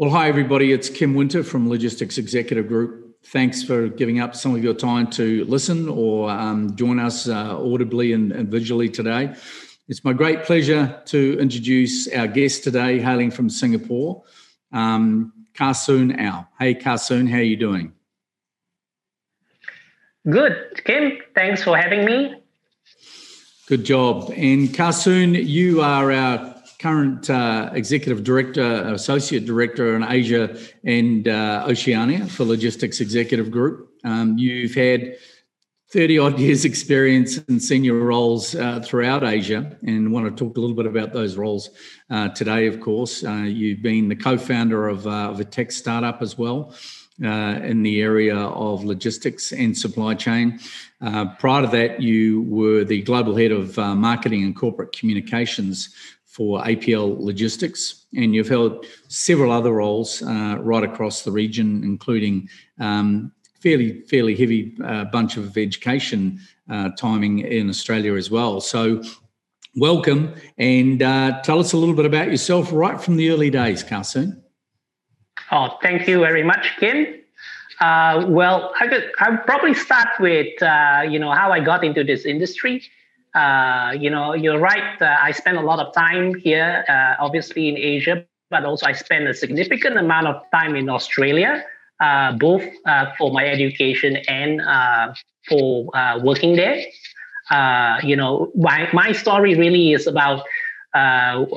Well, hi, everybody. It's Kim Winter from Logistics Executive Group. Thanks for giving up some of your time to listen or um, join us uh, audibly and, and, visually today. It's my great pleasure to introduce our guest today, hailing from Singapore, um, Karsoon Ao. Hey, Karsoon, how are you doing? Good, Kim. Thanks for having me. Good job. And Karsoon, you are our current uh, executive director, associate director in Asia and uh, Oceania for Logistics Executive Group. Um, you've had 30 odd years experience in senior roles uh, throughout Asia and want to talk a little bit about those roles uh, today, of course. Uh, you've been the co-founder of, uh, of, a tech startup as well in the area of logistics and supply chain. prior to that, you were the global head of marketing and corporate communications for APL Logistics, and you've held several other roles uh, right across the region, including um, fairly fairly heavy uh, bunch of education uh, timing in Australia as well. So, welcome and uh, tell us a little bit about yourself right from the early days, Karsoon. Oh, thank you very much, Kim. Uh, well, I could I'll probably start with uh, you know how I got into this industry uh, you know, you're right. Uh, I spend a lot of time here, uh, obviously in Asia, but also I spend a significant amount of time in Australia, uh, both uh, for my education and uh, for working there. you know, my, my story really is about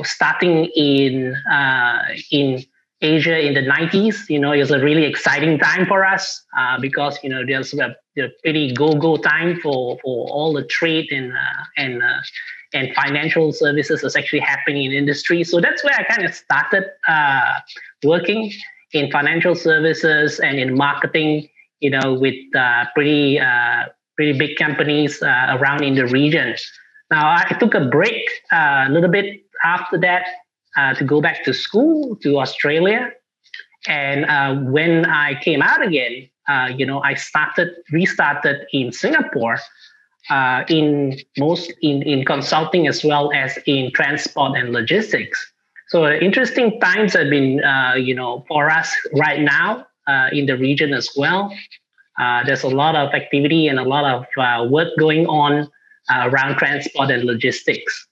starting in in Asia in the 90s. You know, it was a really exciting time for us because you know there's a, a pretty go-go time for for all the trade and uh, and uh, and financial services is actually happening in industry. So that's where I kind of started uh, working in financial services and in marketing. You know, with uh, pretty uh, pretty big companies around in the region. Now I took a break a little bit after that uh, to go back to school to Australia. And uh, when I came out again, uh, you know, I started restarted in Singapore, uh, in most in in consulting as well as in transport and logistics. So interesting times have been, uh, you know, for us right now uh, in the region as well. there's a lot of activity and a lot of work going on around transport and logistics.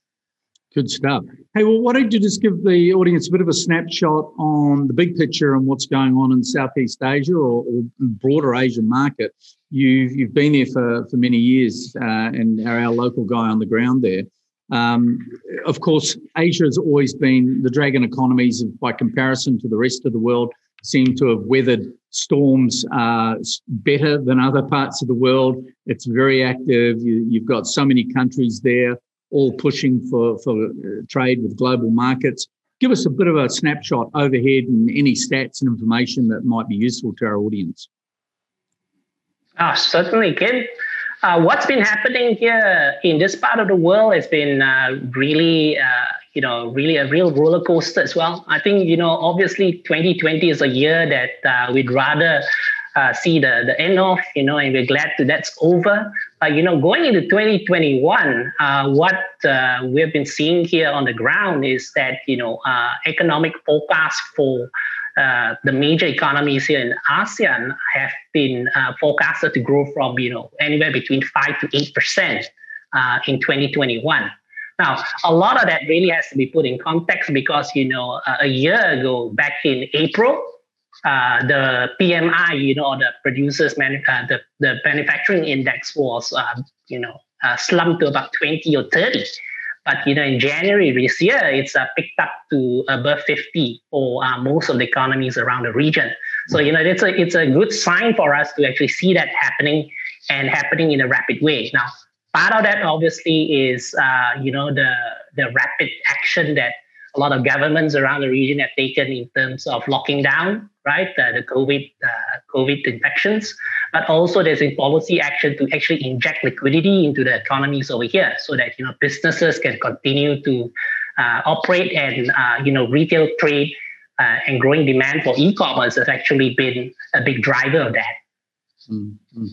Good stuff. Hey, well, why don't you just give the audience a bit of a snapshot on the big picture and what's going on in Southeast Asia or, or broader Asian market? You've, you've been there for, for many years uh, and are our local guy on the ground there. Um, of course, Asia has always been the dragon economies, by comparison to the rest of the world, seem to have weathered storms uh, better than other parts of the world. It's very active. You, you've got so many countries there all pushing for, for uh, trade with global markets. Give us a bit of a snapshot overhead and any stats and information that might be useful to our audience. Oh, certainly, Ken. Uh, what's been happening here in this part of the world has been uh, really, uh, you know, really a real roller coaster as well. I think, you know, obviously 2020 is a year that uh, we'd rather uh, see the, the end of, you know, and we're glad that that's over. But, you know, going into 2021, uh, what uh, we've been seeing here on the ground is that, you know, uh, economic forecasts for uh, the major economies here in ASEAN have been forecasted to grow from, you know, anywhere between 5 to 8% in 2021. Now, a lot of that really has to be put in context because, you know, a year ago, back in April, uh, the PMI, you know, the producers, manu- uh, the, the manufacturing index was, uh, you know, uh, slumped to about 20 or 30. But, you know, in January this year, it's uh, picked up to above 50 for uh, most of the economies around the region. So, you know, it's a, it's a good sign for us to actually see that happening and happening in a rapid way. Now, part of that obviously is, you know, the, the rapid action that a lot of governments around the region have taken in terms of locking down, right, uh, the COVID uh, COVID infections, but also there's a policy action to actually inject liquidity into the economies over here, so that you know businesses can continue to uh, operate and uh, you know retail trade uh, and growing demand for e-commerce has actually been a big driver of that. Mm-hmm.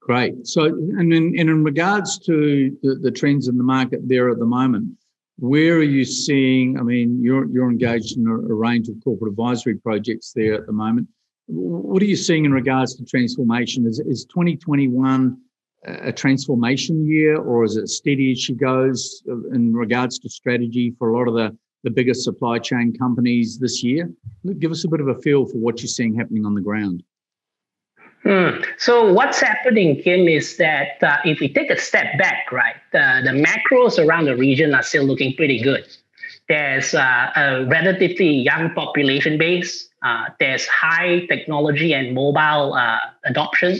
Great. So, and in, and in regards to the, the trends in the market there at the moment, where are you seeing? I mean, you're you're engaged in a, a range of corporate advisory projects there at the moment. What are you seeing in regards to transformation? Is is 2021 a transformation year, or is it steady as she goes uh, in regards to strategy for a lot of the the biggest supply chain companies this year? Give us a bit of a feel for what you're seeing happening on the ground. Hmm. So what's happening, Kim, is that uh, if we take a step back, right, the, the macros around the region are still looking pretty good. There's uh, a relatively young population base. Uh, there's high technology and mobile uh, adoption,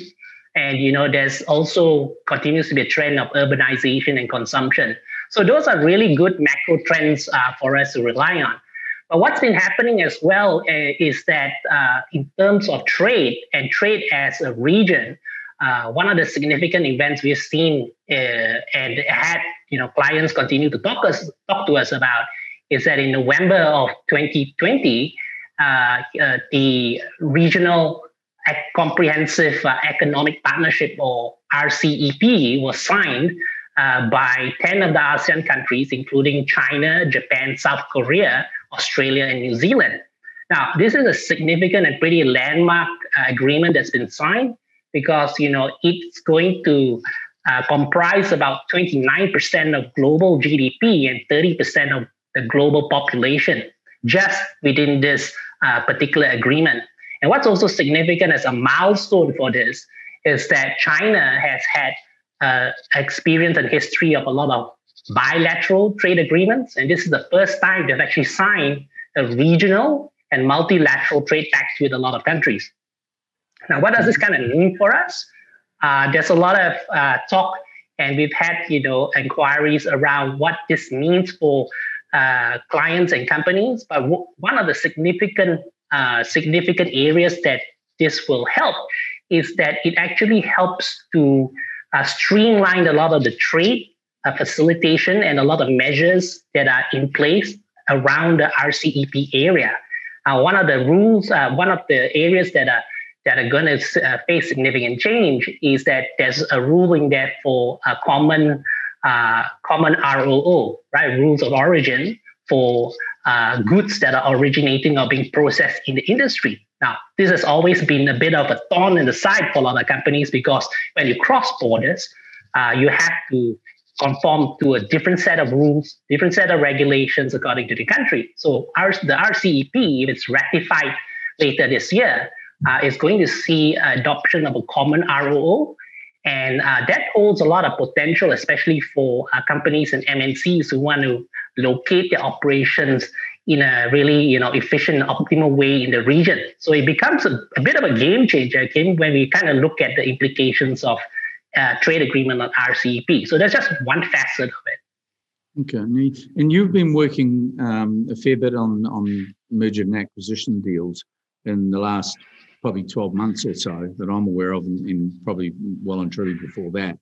and you know there's also continues to be a trend of urbanization and consumption. So those are really good macro trends uh, for us to rely on. But what's been happening as well uh, is that uh, in terms of trade and trade as a region, uh, one of the significant events we've seen uh, and had you know clients continue to talk us talk to us about is that in November of 2020, uh, uh, the regional comprehensive economic partnership or RCEP was signed uh, by 10 of the ASEAN countries, including China, Japan, South Korea, Australia, and New Zealand. Now, this is a significant and pretty landmark uh, agreement that's been signed because you know it's going to uh, comprise about 29% of global GDP and 30% of the global population just within this uh, particular agreement. And what's also significant as a milestone for this is that China has had uh, experience and history of a lot of bilateral trade agreements. And this is the first time they've actually signed a regional and multilateral trade pact with a lot of countries. Now, what does this kind of mean for us? Uh, there's a lot of uh, talk, and we've had you know inquiries around what this means for uh, clients and companies. But w- one of the significant uh, significant areas that this will help is that it actually helps to uh, streamlined a lot of the trade uh, facilitation and a lot of measures that are in place around the RCEP area. Uh, one of the rules, uh, one of the areas that are that are going to uh, face significant change is that there's a ruling there for a common uh, common ROO, right? Rules of origin for uh, goods that are originating or being processed in the industry. Now, this has always been a bit of a thorn in the side for a lot of companies because when you cross borders, uh, you have to conform to a different set of rules, different set of regulations according to the country. So our, the RCEP, if it's ratified later this year, uh, is going to see adoption of a common ROO. And uh, that holds a lot of potential, especially for uh, companies and MNCs who want to locate their operations in a really you know efficient optimal way in the region. So it becomes a, a bit of a game changer Kim, when we kind of look at the implications of uh, trade agreement on rcep so that's just one facet of it. Okay and you've been working um, a fair bit on on merger and acquisition deals in the last probably 12 months or so that i'm aware of and, and probably well and truly before that.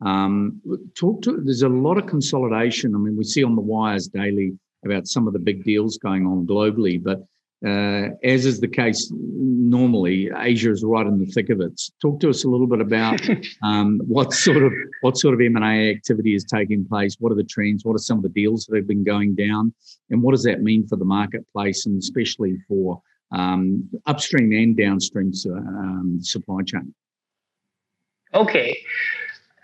Um, talk to there's a lot of consolidation. I mean we see on the wires daily about some of the big deals going on globally. But uh, as is the case normally, Asia is right in the thick of it. Talk to us a little bit about um, what sort of what sort of M and A activity is taking place. What are the trends? What are some of the deals that have been going down, and what does that mean for the marketplace, and especially for um, upstream and downstream um, supply chain? Okay,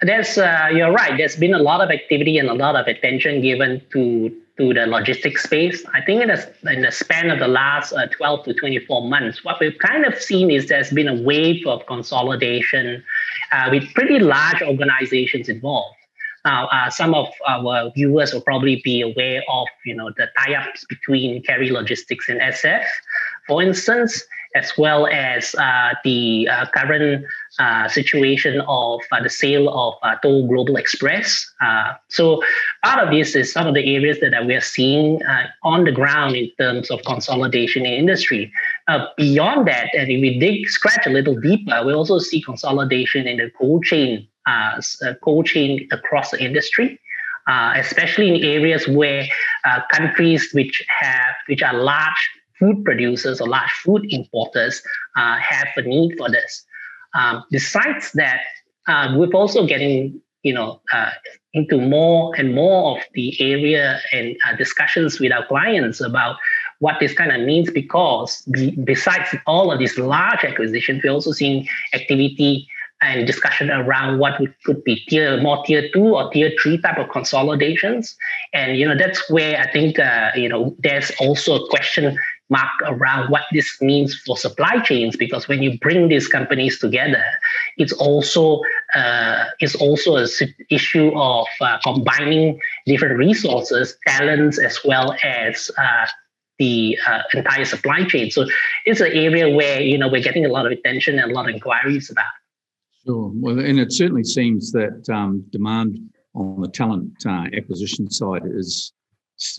there's uh, you're right. There's been a lot of activity and a lot of attention given to to the logistics space. I think in the, in the span of the last uh, 12 to 24 months, what we've kind of seen is there's been a wave of consolidation uh, with pretty large organizations involved. Now, uh, some of our viewers will probably be aware of, you know, the tie-ups between Kerry Logistics and SF, for instance, as well as uh, the uh, current uh, situation of uh, the sale of uh, Toll Global Express. Uh, so part of this is some of the areas that, that we are seeing on the ground in terms of consolidation in industry. beyond that, and if we dig scratch a little deeper, we also see consolidation in the cold chain, cold chain across the industry. Uh, especially in areas where uh, countries which have which are large food producers or large food importers uh, have a need for this. Um, besides that, uh, we're also getting you know, uh, into more and more of the area and uh, discussions with our clients about what this kind of means because be, besides all of these large acquisitions, we're also seeing activity and discussion around what could be tier more tier two or tier three type of consolidations and you know that's where i think uh, you know there's also a question mark around what this means for supply chains because when you bring these companies together it's also uh, it's also a issue of uh, combining different resources talents as well as uh, the uh, entire supply chain so it's an area where you know we're getting a lot of attention and a lot of inquiries about Sure. Well, and it certainly seems that um, demand on the talent uh, acquisition side is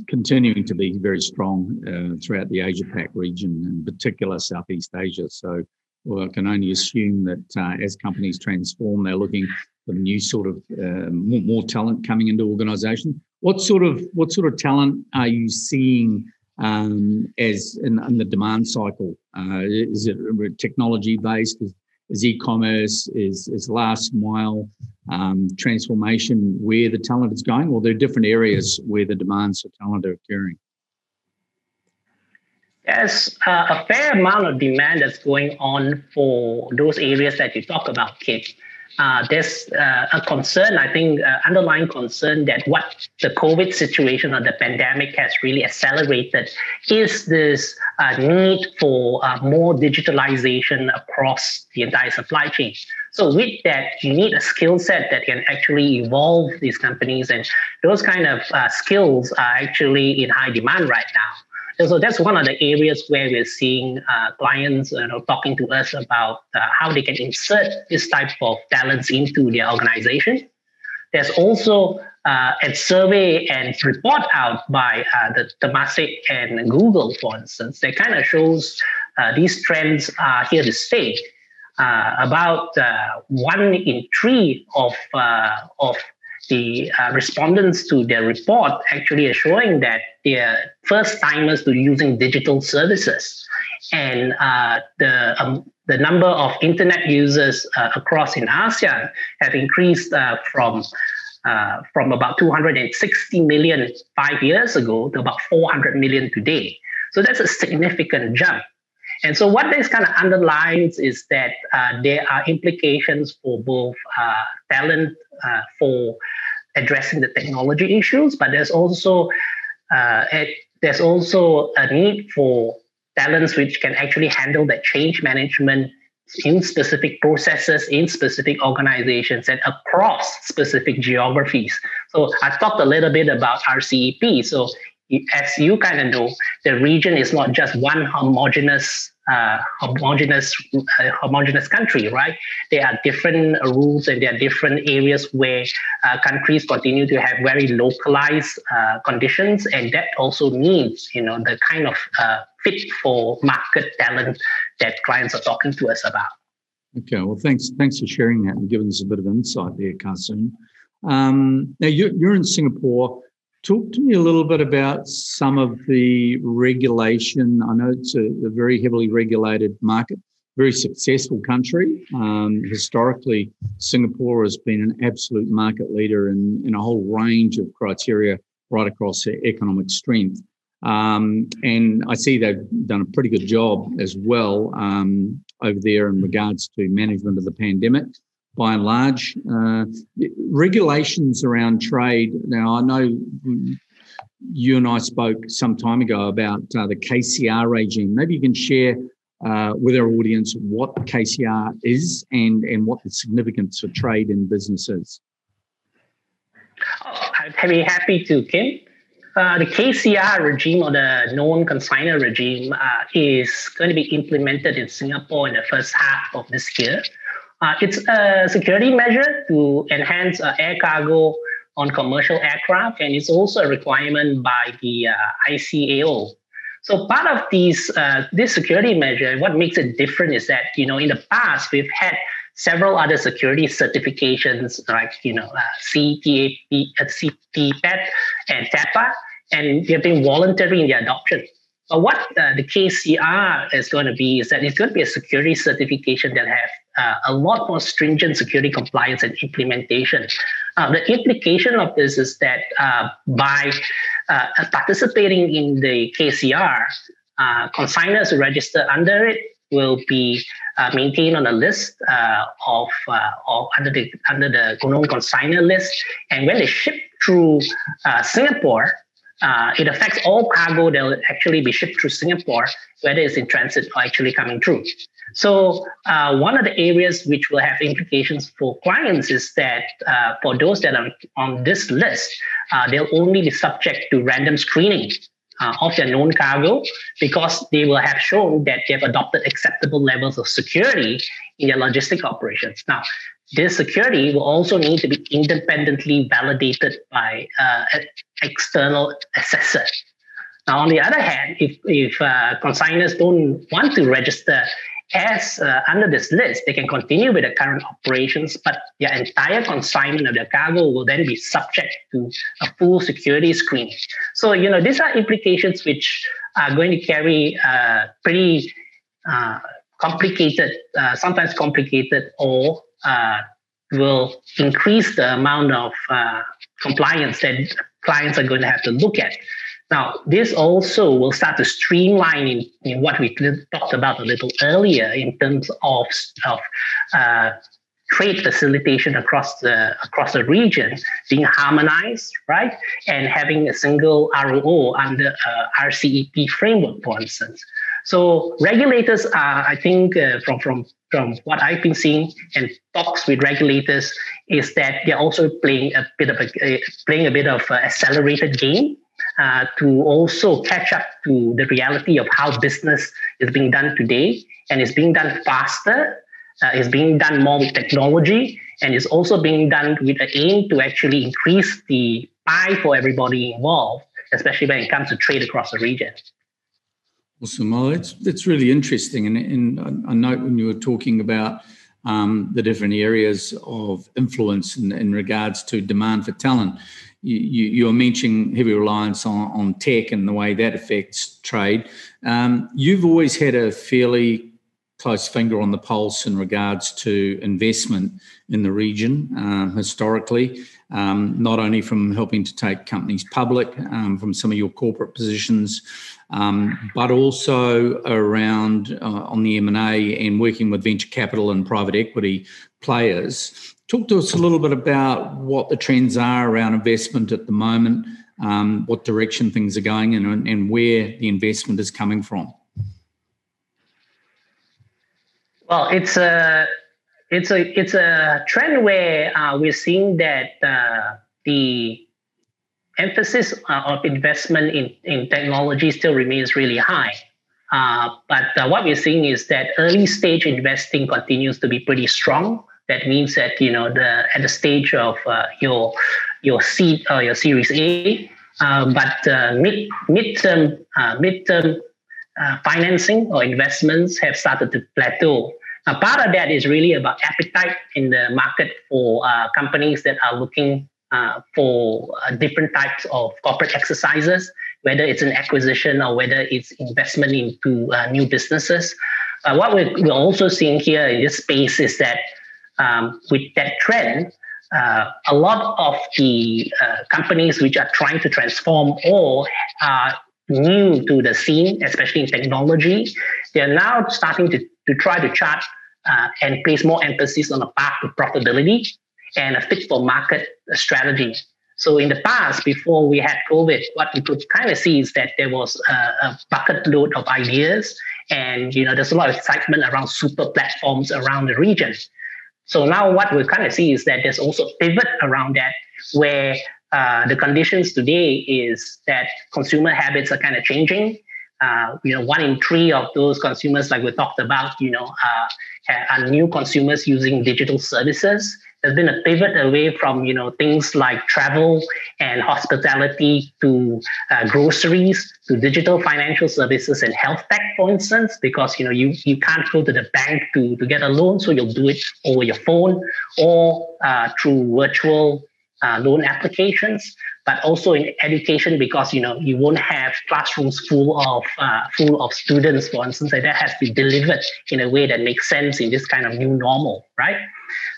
continuing to be very strong uh, throughout the Asia Pac region, in particular Southeast Asia. So, well, I can only assume that uh, as companies transform, they're looking for new sort of uh, more, more, talent coming into organisation. What sort of what sort of talent are you seeing um, as in, in, the demand cycle? Uh, is it technology based? Is e-commerce, is is last mile um, transformation where the talent is going, Well, there are different areas where the demands for talent are occurring? There's uh, a fair amount of demand that's going on for those areas that you talk about, Kit uh, there's uh, a concern, I think, uh, underlying concern that what the COVID situation or the pandemic has really accelerated is this uh, need for uh, more digitalization across the entire supply chain. So, with that, you need a skill set that can actually evolve these companies, and those kind of uh, skills are actually in high demand right now. And so that's one of the areas where we're seeing uh, clients you know, talking to us about uh, how they can insert this type of talents into their organization. There's also uh, a survey and report out by uh, the Temasek and Google, for instance, that kind of shows uh, these trends are here to stay. Uh, about one in three of of the uh, respondents to their report actually are showing that they're first timers to using digital services. And uh, the, um, the number of internet users uh, across in ASEAN have increased uh, from uh, from about 260 million five years ago to about 400 million today. So that's a significant jump. And so, what this kind of underlines is that uh, there are implications for both uh, talent, uh, for addressing the technology issues, but there's also uh, a, there's also a need for talents which can actually handle that change management in specific processes, in specific organizations, and across specific geographies. So I talked a little bit about RCEP. So as you kind of know, the region is not just one homogeneous uh, homogeneous uh, homogeneous country, right? There are different rules and there are different areas where uh, countries continue to have very localized uh, conditions, and that also needs, you know, the kind of uh, fit for market talent that clients are talking to us about. Okay, well, thanks thanks for sharing that and giving us a bit of insight there, Carson. Um, now you're, you're in Singapore. Talk to me a little bit about some of the regulation. I know it's a, a very heavily regulated market, very successful country. Um, historically, Singapore has been an absolute market leader in, in a whole range of criteria right across economic strength. Um, and I see they've done a pretty good job as well um, over there in regards to management of the pandemic by and large. Uh, regulations around trade. Now, I know you and I spoke some time ago about uh, the KCR regime. Maybe you can share uh, with our audience what KCR is and, and what the significance for trade and business is. Oh, I'd be happy to, Kim. Uh, the KCR regime or the known consignor regime uh, is going to be implemented in Singapore in the first half of this year. Uh, it's a security measure to enhance uh, air cargo on commercial aircraft, and it's also a requirement by the uh, ICAO. So part of these this security measure, what makes it different is that you know in the past we've had several other security certifications like you know uh, CTAP, CTPAT, and TAPA, and they've been voluntary in their adoption. But what uh, the KCR is going to be is that it's going to be a security certification that have uh, a lot more stringent security compliance and implementation. Uh, the implication of this is that uh, by uh, participating in the KCR, uh, consigners who register under it will be uh, maintained on a list of, of under the under the known consigner list. And when they ship through Singapore, uh, it affects all cargo that will actually be shipped through Singapore, whether it's in transit or actually coming through. So uh, one of the areas which will have implications for clients is that for those that are on this list, they'll only be subject to random screening uh, of their known cargo because they will have shown that they have adopted acceptable levels of security in their logistic operations. Now, this security will also need to be independently validated by uh, an external assessor. Now, on the other hand, if, if uh, consigners don't want to register as uh, under this list, they can continue with the current operations, but their entire consignment of their cargo will then be subject to a full security screening. So, you know, these are implications which are going to carry uh, pretty uh, complicated, uh, sometimes complicated, or uh, will increase the amount of uh, compliance that clients are going to have to look at. Now, this also will start to streamline in, in what we talked about a little earlier in terms of, of uh, trade facilitation across the across the region being harmonized, right, and having a single ROO under uh, RCEP framework, for instance. So regulators are, I think, uh, from from from what I've been seeing and talks with regulators, is that they're also playing a bit of a uh, playing a bit of accelerated game uh, to also catch up to the reality of how business is being done today and is being done faster uh, it's being done more with technology and is also being done with the aim to actually increase the pie for everybody involved especially when it comes to trade across the region. Awesome. Well it's, really interesting. And, and i note when you were talking about um, the different areas of influence in, in regards to demand for talent you, you, are mentioning heavy reliance on, on tech and the way that affects trade. Um, you've always had a fairly close finger on the pulse in regards to investment in the region um, historically, um, not only from helping to take companies public um, from some of your corporate positions, um, but also around uh, on the M&A and working with venture capital and private equity players. Talk to us a little bit about what the trends are around investment at the moment, um, what direction things are going in, and, and where the investment is coming from. Well, it's a it's a it's a trend where uh, we're seeing that uh, the emphasis uh, of investment in, in technology still remains really high. Uh, but uh, what we're seeing is that early stage investing continues to be pretty strong. That means that you know the at the stage of uh, your your seed or uh, your Series A, uh, but uh, mid midterm uh, midterm uh, financing or investments have started to plateau. Now, part of that is really about appetite in the market for companies that are looking for different types of corporate exercises, whether it's an acquisition or whether it's investment into new businesses. what we're, we're also seeing here in this space is that um, with that trend, uh, a lot of the uh, companies which are trying to transform or are new to the scene, especially in technology, they are now starting to, to try to chart uh, and place more emphasis on a path to profitability and a fit for market strategy. So in the past, before we had COVID, what we could kind of see is that there was a, a bucket load of ideas, and you know there's a lot of excitement around super platforms around the region. So now what we kind of see is that there's also pivot around that where uh, the conditions today is that consumer habits are kind of changing. Uh, you know, one in three of those consumers, like we talked about, you know, uh, are new consumers using digital services there's been a pivot away from you know things like travel and hospitality to uh, groceries to digital financial services and health tech for instance because you know you you can't go to the bank to to get a loan so you'll do it over your phone or uh, through virtual uh, loan applications but also in education because you know you won't have classrooms full of uh, full of students, for instance, and that has to be delivered in a way that makes sense in this kind of new normal, right?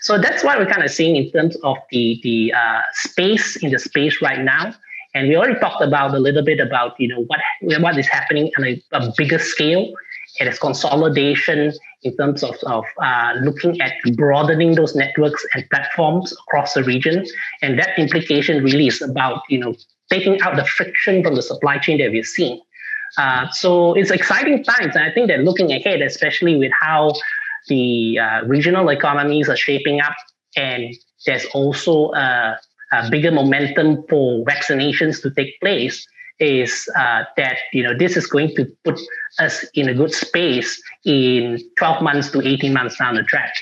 So that's what we're kind of seeing in terms of the the uh, space in the space right now. And we already talked about a little bit about you know what what is happening on a, a bigger scale. It is consolidation in terms of, of uh, looking at broadening those networks and platforms across the region. And that implication really is about, you know, taking out the friction from the supply chain that we've seen. Uh, so it's exciting times. And I think that looking ahead, especially with how the uh, regional economies are shaping up, and there's also a, a bigger momentum for vaccinations to take place, is uh, that you know this is going to put us in a good space in 12 months to 18 months down the track.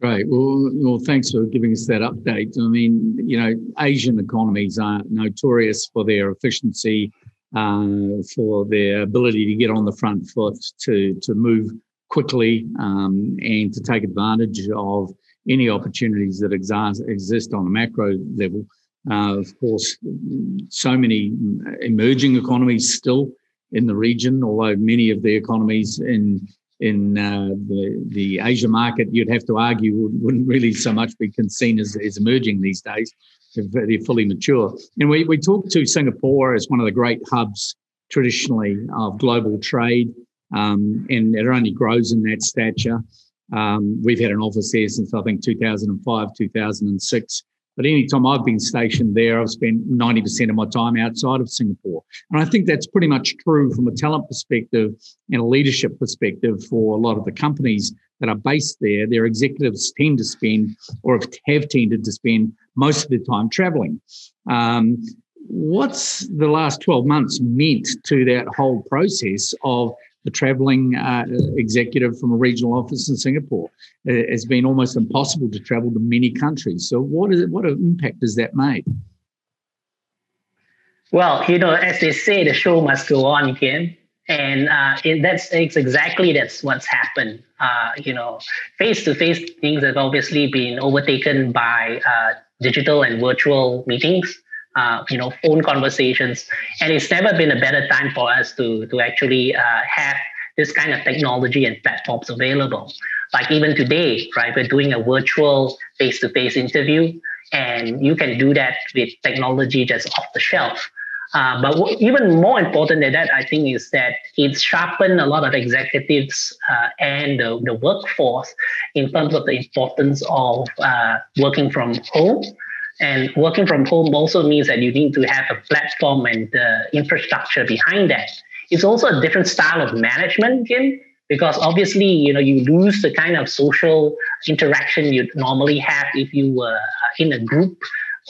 Great. Well, well, thanks for giving us that update. I mean, you know, Asian economies are notorious for their efficiency, uh, for their ability to get on the front foot, to to move quickly, um, and to take advantage of any opportunities that exist on a macro level. Uh, of course, so many emerging economies still in the region, although many of the economies in in uh, the the Asia market, you'd have to argue wouldn't really so much be seen as, as emerging these days. They're, they're fully mature. And we, we talk to Singapore as one of the great hubs traditionally of global trade, um, and it only grows in that stature. Um, we've had an office there since I think 2005, 2006. But anytime I've been stationed there, I've spent 90% of my time outside of Singapore. And I think that's pretty much true from a talent perspective and a leadership perspective for a lot of the companies that are based there. Their executives tend to spend or have tended to spend most of their time traveling. Um, what's the last 12 months meant to that whole process of the travelling uh, executive from a regional office in Singapore. It has been almost impossible to travel to many countries. So, what is it, what impact has that made? Well, you know, as they say, the show must go on, Ken. And uh, it, that's it's exactly that's what's happened. Uh, you know, face-to-face things have obviously been overtaken by uh, digital and virtual meetings uh, you know, phone conversations. And it's never been a better time for us to, to actually uh, have this kind of technology and platforms available. Like even today, right, we're doing a virtual face-to-face interview, and you can do that with technology just off the shelf. Uh, but w- even more important than that, I think, is that it's sharpened a lot of executives uh, and the, the, workforce in terms of the importance of uh, working from home and working from home also means that you need to have a platform and the infrastructure behind that. It's also a different style of management, Jim, because obviously, you know, you lose the kind of social interaction you'd normally have if you were in a group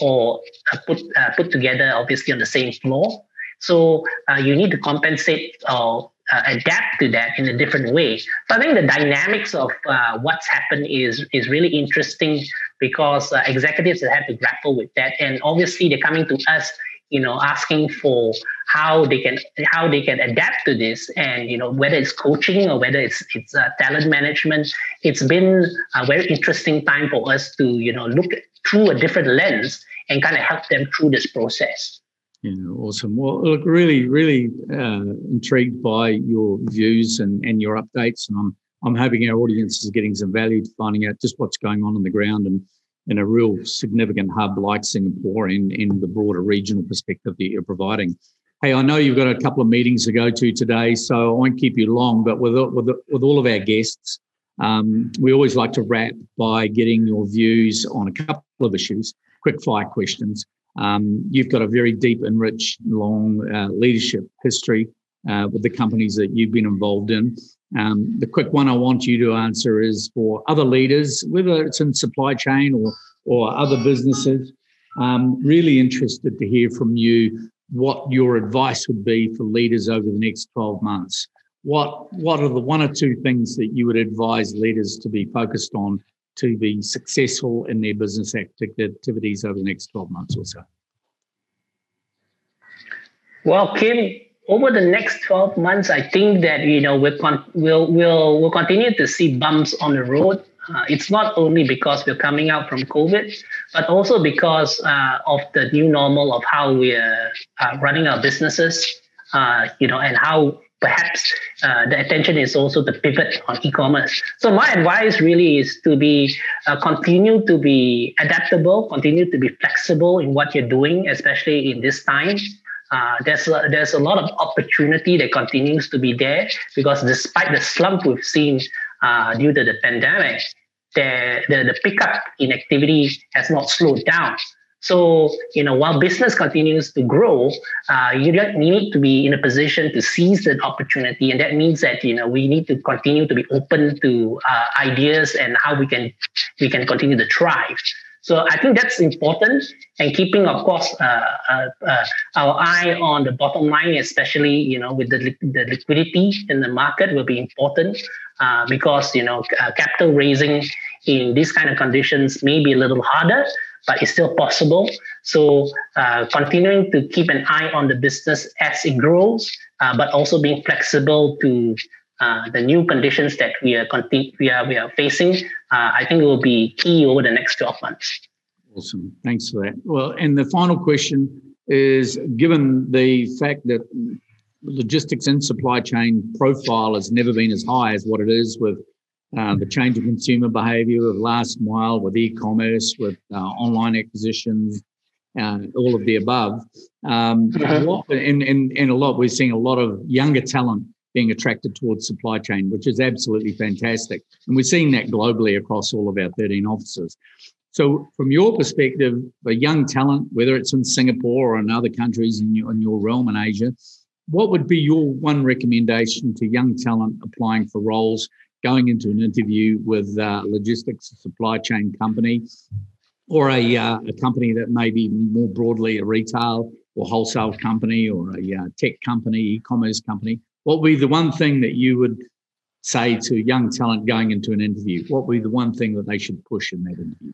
or put uh, put together, obviously on the same floor. So uh, you need to compensate or uh, adapt to that in a different way. So I think the dynamics of uh, what's happened is is really interesting because uh, executives have to grapple with that, and obviously they're coming to us, you know, asking for how they can how they can adapt to this, and you know whether it's coaching or whether it's it's uh, talent management. It's been a very interesting time for us to you know look through a different lens and kind of help them through this process. Yeah, awesome. Well, look, really, really uh, intrigued by your views and, and your updates, and I'm I'm hoping our audience is getting some value to finding out just what's going on on the ground and in a real significant hub like Singapore and in the broader regional perspective that you're providing. Hey, I know you've got a couple of meetings to go to today, so I won't keep you long. But with with, with all of our guests, um, we always like to wrap by getting your views on a couple of issues, quick fire questions. Um, you've got a very deep and rich, long uh, leadership history uh, with the companies that you've been involved in. Um, the quick one I want you to answer is for other leaders, whether it's in supply chain or or other businesses. Um, really interested to hear from you what your advice would be for leaders over the next 12 months. What what are the one or two things that you would advise leaders to be focused on to be successful in their business activities over the next 12 months or so? Well, Kim, over the next 12 months, I think that, you know, we'll, con- we'll, we'll, we'll continue to see bumps on the road. Uh, it's not only because we're coming out from COVID, but also because uh, of the new normal of how we're uh, running our businesses, uh, you know, and how perhaps uh, the attention is also the pivot on e-commerce. So my advice really is to be uh, continue to be adaptable, continue to be flexible in what you're doing, especially in this time. Uh, there's a, there's a lot of opportunity that continues to be there because despite the slump we've seen uh, due to the pandemic, the, the, the pickup in activity has not slowed down. So, you know, while business continues to grow, uh, you need to be in a position to seize that opportunity. And that means that, you know, we need to continue to be open to uh, ideas and how we can we can continue to thrive. So I think that's important, and keeping, of course, uh, uh, uh, our eye on the bottom line, especially you know with the the liquidity in the market, will be important uh, because you know uh, capital raising in these kind of conditions may be a little harder, but it's still possible. So uh, continuing to keep an eye on the business as it grows, but also being flexible to uh, the new conditions that we are we are we are facing, uh, I think will be key over the next 12 months. Awesome. Thanks for that. Well, and the final question is given the fact that logistics and supply chain profile has never been as high as what it is with uh, the change in consumer behavior of last mile, with e-commerce, with uh, online acquisitions, uh, all of the above. Um, mm-hmm. lot, and, and, and a lot, we're seeing a lot of younger talent being attracted towards supply chain, which is absolutely fantastic. And we're seeing that globally across all of our 13 offices. So, from your perspective, a young talent, whether it's in Singapore or in other countries in your, in your realm in Asia, what would be your one recommendation to young talent applying for roles, going into an interview with logistics supply chain company or a, uh, a company that may be more broadly a retail or wholesale company or a uh, tech company, e commerce company? What would be the one thing that you would say to young talent going into an interview? What would be the one thing that they should push in that interview?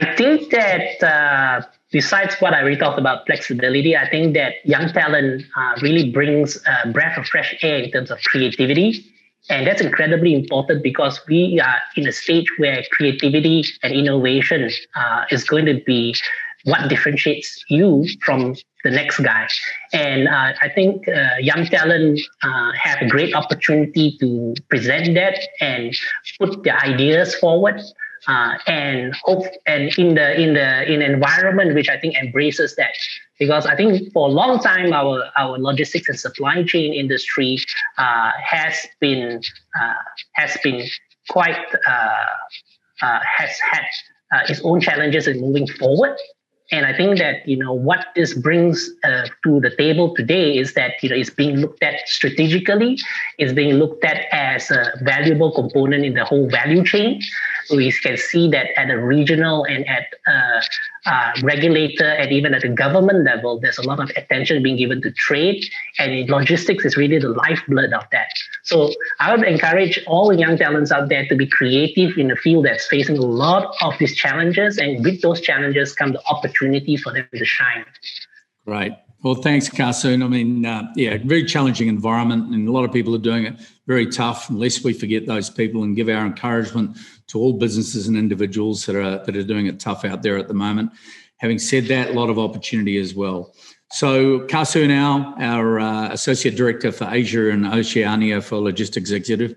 I think that uh, besides what I already talked about flexibility, I think that young talent uh, really brings a breath of fresh air in terms of creativity. And that's incredibly important because we are in a stage where creativity and innovation uh, is going to be what differentiates you from the next guy. And uh, I think uh, young talent uh, have a great opportunity to present that and put their ideas forward. Uh, and hope and in the in the in environment which I think embraces that because I think for a long time our our logistics and supply chain industry uh, has been uh, has been quite has had its own challenges in moving forward and I think that you know what this brings uh, to the table today is that you know it's being looked at strategically, it's being looked at as a valuable component in the whole value chain. We can see that at a regional and at uh, uh, regulator and even at the government level, there's a lot of attention being given to trade, and logistics is really the lifeblood of that. So I would encourage all young talents out there to be creative in a field that's facing a lot of these challenges, and with those challenges come the opportunity for them to shine. Right. Well, thanks, Kasun. I mean, uh, yeah, very challenging environment, and a lot of people are doing it very tough. Unless we forget those people and give our encouragement to all businesses and individuals that are that are doing it tough out there at the moment. Having said that, a lot of opportunity as well. So, Kasu now, our uh, Associate Director for Asia and Oceania for Logistics Executive,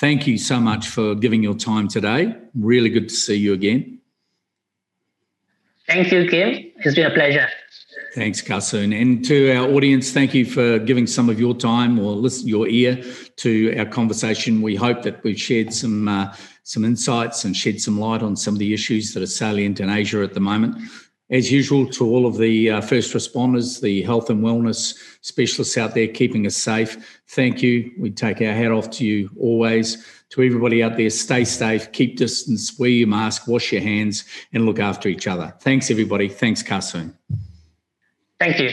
thank you so much for giving your time today. Really good to see you again. Thank you, Kim. It's been a pleasure. Thanks, Kasun. And to our audience, thank you for giving some of your time or listen, your ear to our conversation. We hope that we've shared some uh, some insights and shed some light on some of the issues that are salient in Asia at the moment. As usual, to all of the uh, first responders, the health and wellness specialists out there keeping us safe, thank you. We take our hat off to you always. To everybody out there, stay safe, keep distance, wear your mask, wash your hands, and look after each other. Thanks, everybody. Thanks, Kasun. Thank you.